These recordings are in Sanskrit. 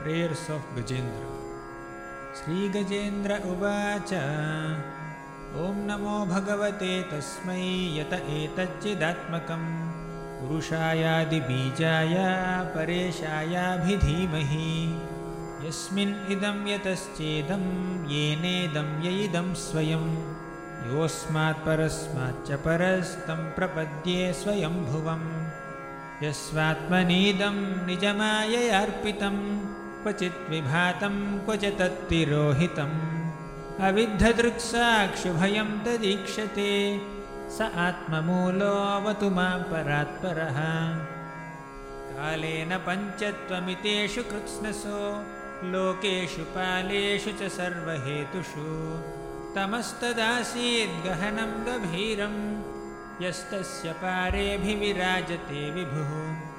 प्रेयर्स् आफ् गजेन्द्र श्रीगजेन्द्र उवाच ॐ नमो भगवते तस्मै यत एतच्चिदात्मकं पुरुषायादिबीजाय परेशायाभिधीमहि यस्मिन् इदं यतश्चेदं येनेदं य इदं स्वयं योऽस्मात् परस्माच्च परस्तं प्रपद्ये स्वयंभुवम् यस्वात्मनीदं निजमाययार्पितं क्वचित् विभातं क्वच तत्तिरोहितम् अविद्धदृक्साक्षुभयं तदीक्षते। स आत्ममूलोऽवतु मां परात्परः। कालेन पञ्चत्वमितेषु कृत्स्नसो। लोकेषु पालेषु च सर्वहेतुषु। तमस्तदासीद्गहनं गभीरम्। यस्तस्य पारेऽभिविराजते विभुः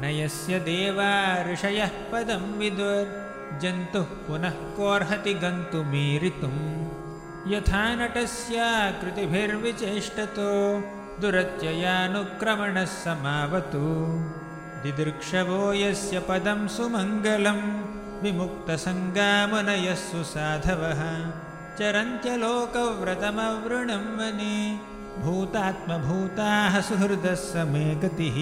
न यस्य देवा ऋषयः पदं विदुर्जन्तुः पुनः कोर्हति गन्तुमीरितुं यथा नटस्याकृतिभिर्विचेष्टतो दुरत्ययानुक्रमणः समावतु। दिदृक्षवो यस्य पदं सुमङ्गलं विमुक्तसङ्गामुनयः सुसाधवः। चरन्त्यलोकव्रतमवृणं वने भूतात्मभूताः सुहृदः समे गतिः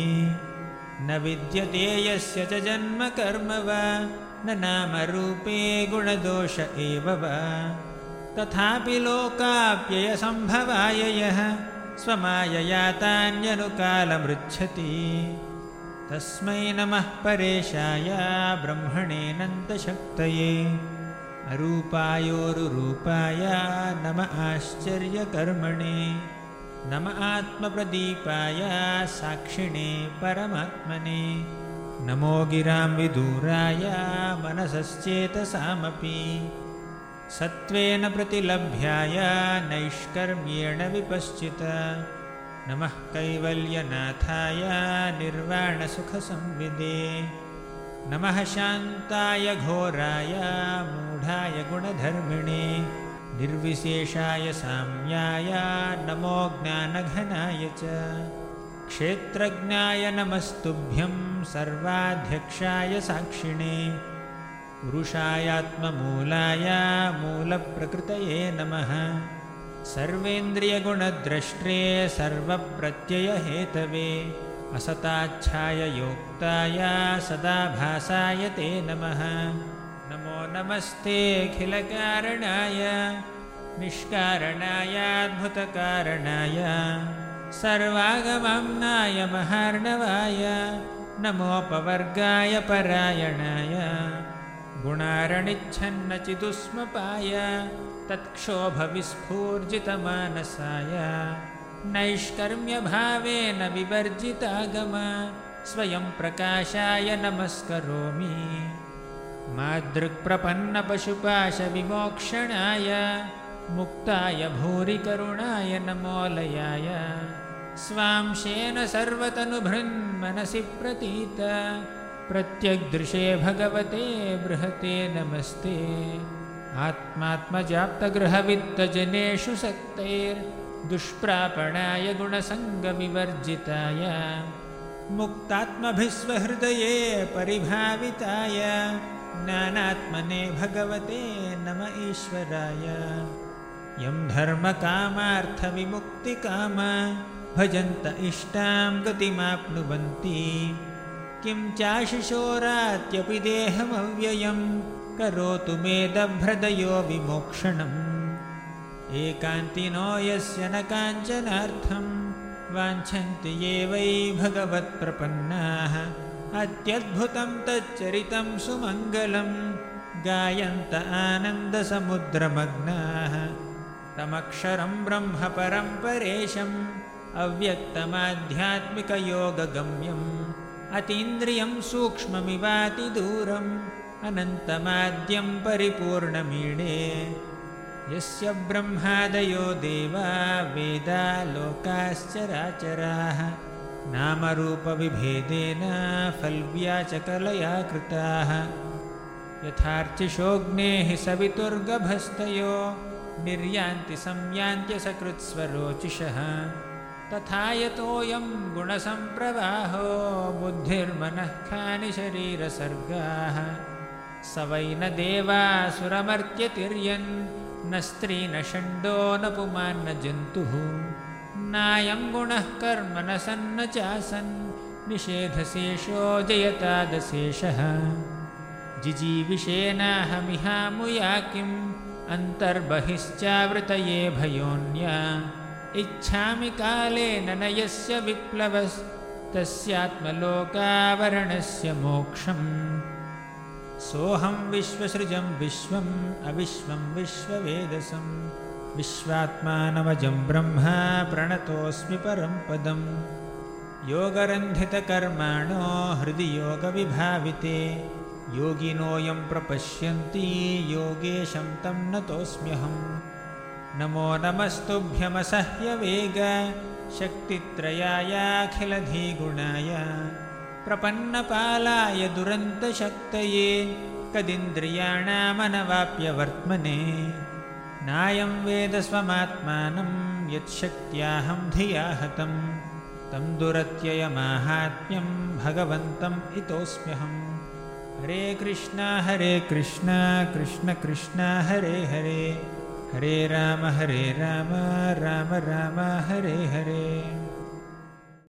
न विद्यते यस्य च जन्म कर्म वा न नामरूपे गुणदोष एव वा। तथापि लोकाप्ययसम्भवाय यः स्वमायया तान्यनुकालमृच्छति तस्मै नमः परेशाय ब्रह्मणेनन्तशक्तये अरूपायोरुरूपाय नम आश्चर्यकर्मणे नम आत्मप्रदीपाय साक्षिणे परमात्मने। नमो गिरां विदूराय मनसश्चेतसामपि। सत्त्वेन प्रतिलभ्याय नैष्कर्म्येण विपश्चित। नमः कैवल्यनाथाय निर्वाणसुखसंविदे। नमः शान्ताय घोराय मूढाय गुणधर्मिणे निर्विशेषाय साम्याय नमो ज्ञानघनाय च क्षेत्रज्ञाय नमस्तुभ्यं सर्वाध्यक्षाय साक्षिणे पुरुषायात्ममूलाय मूलप्रकृतये नमः। सर्वेन्द्रियगुणद्रष्ट्रे सर्वप्रत्ययहेतवे असताच्छाय योक्ताय सदा भासाय ते नमो नमस्तेऽखिलकारणाय निष्कारणायाद्भुतकारणाय सर्वागमम्नाय महार्णवाय नमोपवर्गाय परायणाय गुणारणिच्छन्नचिदुष्मपाय तत्क्षोभविस्फूर्जितमानसाय नैष्कर्म्यभावेन विवर्जितागम स्वयं प्रकाशाय नमस्करोमि मादृक्प्रपन्नपशुपाशविमोक्षणाय मुक्ताय भूरिकरुणाय नमोलयाय। स्वांशेन सर्वतनुभृन्मनसि प्रतीत। प्रत्यग्दृशे भगवते बृहते नमस्ते। आत्मात्मजाप्तगृहवित्तजनेषु सक्तैर्दुष्प्रापणाय गुणसङ्गविवर्जिताय। मुक्तात्मभिस्वहृदये परिभाविताय ज्ञानात्मने भगवते नम ईश्वराय। यं धर्मकामार्थविमुक्तिकाम भजन्त इष्टां गतिमाप्नुवन्ति। किं चाशिशोरात्यपि देहमव्ययं करोतु मेदभ्रदयो विमोक्षणम्। एकान्तिनो यस्य न काञ्चनार्थं वाञ्छन्ति ये वै भगवत्प्रपन्नाः अत्यद्भुतं तच्चरितं सुमङ्गलं गायन्त आनन्दसमुद्रमग्नाः। तमक्षरं ब्रह्मपरं परेशम् अव्यक्तमाध्यात्मिकयोगगम्यम्। अतीन्द्रियं सूक्ष्ममिवातिदूरम् अनन्तमाद्यं परिपूर्णमीडे यस्य ब्रह्मादयो देवा वेदा लोकाश्चराचराः नामरूपविभेदेन फल्व्याचकलया कृताः यथार्चिषोऽग्नेः सवितुर्गभस्तयो निर्यान्ति संयान्त्यसकृत्स्वरोचिषः। तथा यतोऽयं गुणसम्प्रवाहो बुद्धिर्मनः खानि शरीरसर्गाः। स वै न देवासुरमर्त्यतिर्यन् न स्त्री न षण्डो न पुमान्न जन्तुः नायं गुणः कर्म न सन्न चासन् निषेधशेषो जयतादशेषः। जिजीविषेनाहमिहामुया किम् अन्तर्बहिश्चावृतये भयोन्या। इच्छामि कालेन न यस्य विप्लवस्तस्यात्मलोकावरणस्य मोक्षम्। सोऽहं विश्वसृजं विश्वम् अविश्वं विश्ववेदसं विश्वात्मानवजं ब्रह्मा प्रणतोऽस्मि परं पदम् योगरन्धितकर्माणो हृदि योगविभाविते योगिनोऽयं प्रपश्यन्ति योगेशं तं नतोऽस्म्यहम् नमो नमस्तुभ्यमसह्यवेग शक्तित्रयायाखिलधीगुणाय। प्रपन्नपालाय दुरन्तशक्तये कदिन्द्रियाणामनवाप्यवर्त्मने नायं वेदस्वमात्मानं यच्छक्त्याहं धिया हतं तं दुरत्ययमाहात्म्यं भगवन्तम् इतोऽस्म्यहम् हरे कृष्ण हरे कृष्ण कृष्ण कृष्ण हरे हरे। हरे राम हरे राम राम राम हरे हरे